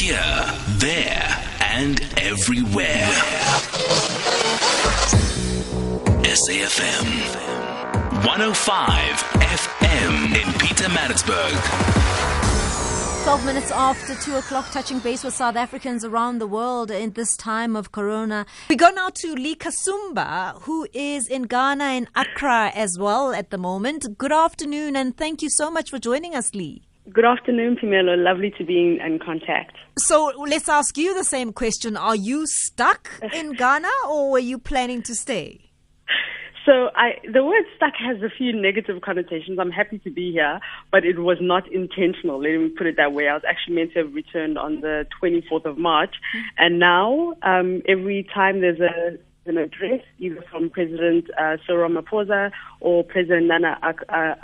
Here, there, and everywhere. SAFM 105 FM in Pietermaritzburg. 12 minutes after 2 o'clock, touching base with South Africans around the world in this time of corona. We go now to Lee Kasumba, who is in Ghana in Accra as well at the moment. Good afternoon, and thank you so much for joining us, Lee. Good afternoon, Pamela. Lovely to be in, in, contact. So let's ask you the same question. Are you stuck in Ghana or were you planning to stay? So I, the word stuck has a few negative connotations. I'm happy to be here, but it was not intentional. Let me put it that way. I was actually meant to have returned on the 24th of March, and now um, every time there's a an address, either from President uh, Cyril Ramaphosa or President Nana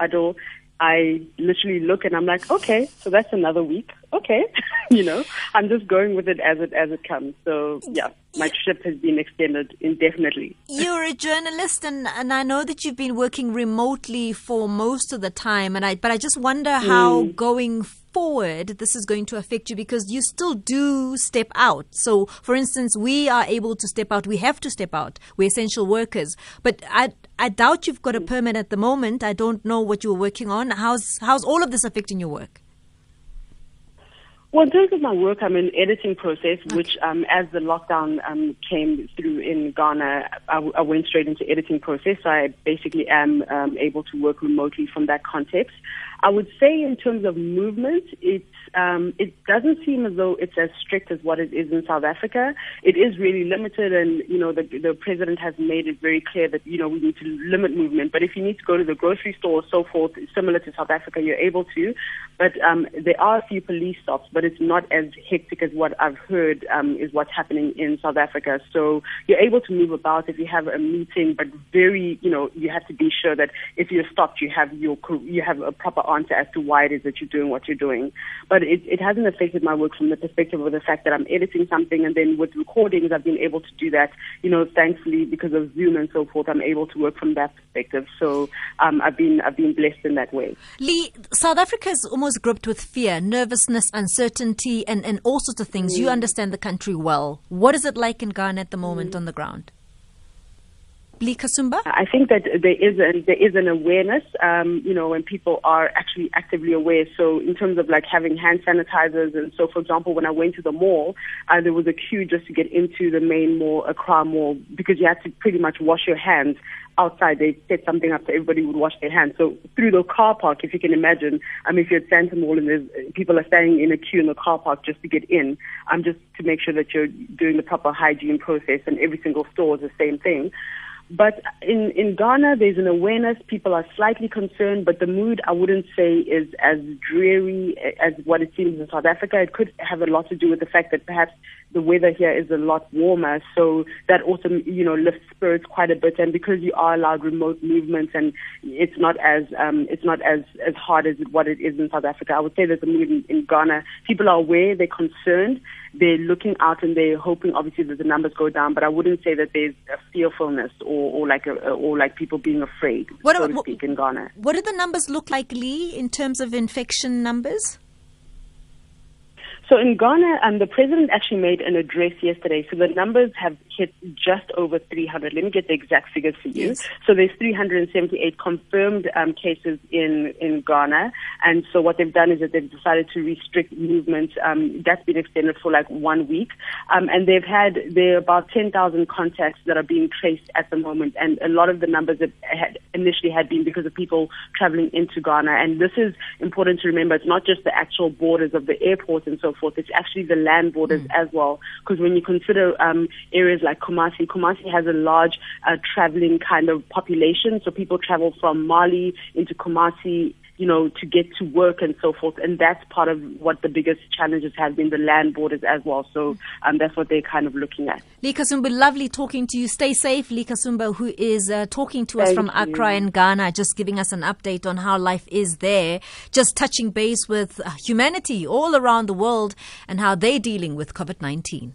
Addo, I literally look and I'm like, okay, so that's another week. Okay, you know, I'm just going with it as it as it comes. So yeah, my trip has been extended indefinitely. You're a journalist, and and I know that you've been working remotely for most of the time, and I but I just wonder how mm. going forward this is going to affect you because you still do step out. So, for instance, we are able to step out. We have to step out. We're essential workers. But I, I doubt you've got a permit at the moment. I don't know what you're working on. How's, how's all of this affecting your work? Well, in terms of my work, I'm in editing process, okay. which um, as the lockdown um, came through in Ghana, I, I, went straight into editing process. So I basically am um, able to work remotely from that context. I would say in terms of movement, it's um, it doesn't seem as though it's as strict as what it is in South Africa. It is really limited, and you know the the president has made it very clear that you know we need to limit movement. But if you need to go to the grocery store or so forth, similar to South Africa, you're able to. But um, there are a few police stops, but it's not as hectic as what I've heard um, is what's happening in South Africa. So you're able to move about if you have a meeting, but very you know you have to be sure that if you're stopped, you have your you have a proper answer as to why it is that you're doing what you're doing. But it, it hasn't affected my work from the perspective of the fact that I'm editing something and then with recordings, I've been able to do that, you know, thankfully because of Zoom and so forth, I'm able to work from that perspective. So um, I've been I've been blessed in that way. Lee, South Africa is almost gripped with fear, nervousness, uncertainty, and, and all sorts of things. Mm. You understand the country well. What is it like in Ghana at the moment mm. on the ground? I think that there is a, there is an awareness, um, you know, when people are actually actively aware. So in terms of like having hand sanitizers, and so for example, when I went to the mall, uh, there was a queue just to get into the main mall, Accra Mall, because you had to pretty much wash your hands outside. They set something up so everybody would wash their hands. So through the car park, if you can imagine, I mean, if you're at Sandton Mall and there's people are standing in a queue in the car park just to get in, um, just to make sure that you're doing the proper hygiene process, and every single store is the same thing. But in, in Ghana, there's an awareness. People are slightly concerned, but the mood, I wouldn't say, is as dreary as what it seems in South Africa. It could have a lot to do with the fact that perhaps the weather here is a lot warmer, so that also, you know, lifts spirits quite a bit. And because you are allowed remote movements, and it's not as um, it's not as as hard as what it is in South Africa. I would say that the mood in, in Ghana, people are aware, they're concerned, they're looking out, and they're hoping, obviously, that the numbers go down. But I wouldn't say that there's a fearfulness or, or like a, or like people being afraid, what, so to speak, in Ghana. What do the numbers look like, Lee, in terms of infection numbers? So in Ghana, um, the president actually made an address yesterday. So the numbers have hit just over 300. Let me get the exact figures for you. Yes. So there's 378 confirmed um, cases in, in Ghana. And so what they've done is that they've decided to restrict movement. Um, that's been extended for like one week. Um, and they've had, there about 10,000 contacts that are being traced at the moment. And a lot of the numbers that had initially had been because of people traveling into Ghana. And this is important to remember. It's not just the actual borders of the airport and so forth. It's actually the land borders mm. as well. Because when you consider um, areas like Kumasi, Kumasi has a large uh, traveling kind of population. So people travel from Mali into Kumasi you know, to get to work and so forth. And that's part of what the biggest challenges have been, the land borders as well. So um, that's what they're kind of looking at. Lee Kasumba, lovely talking to you. Stay safe, Lee Kasumba, who is uh, talking to us from you. Accra in Ghana, just giving us an update on how life is there, just touching base with uh, humanity all around the world and how they're dealing with COVID 19.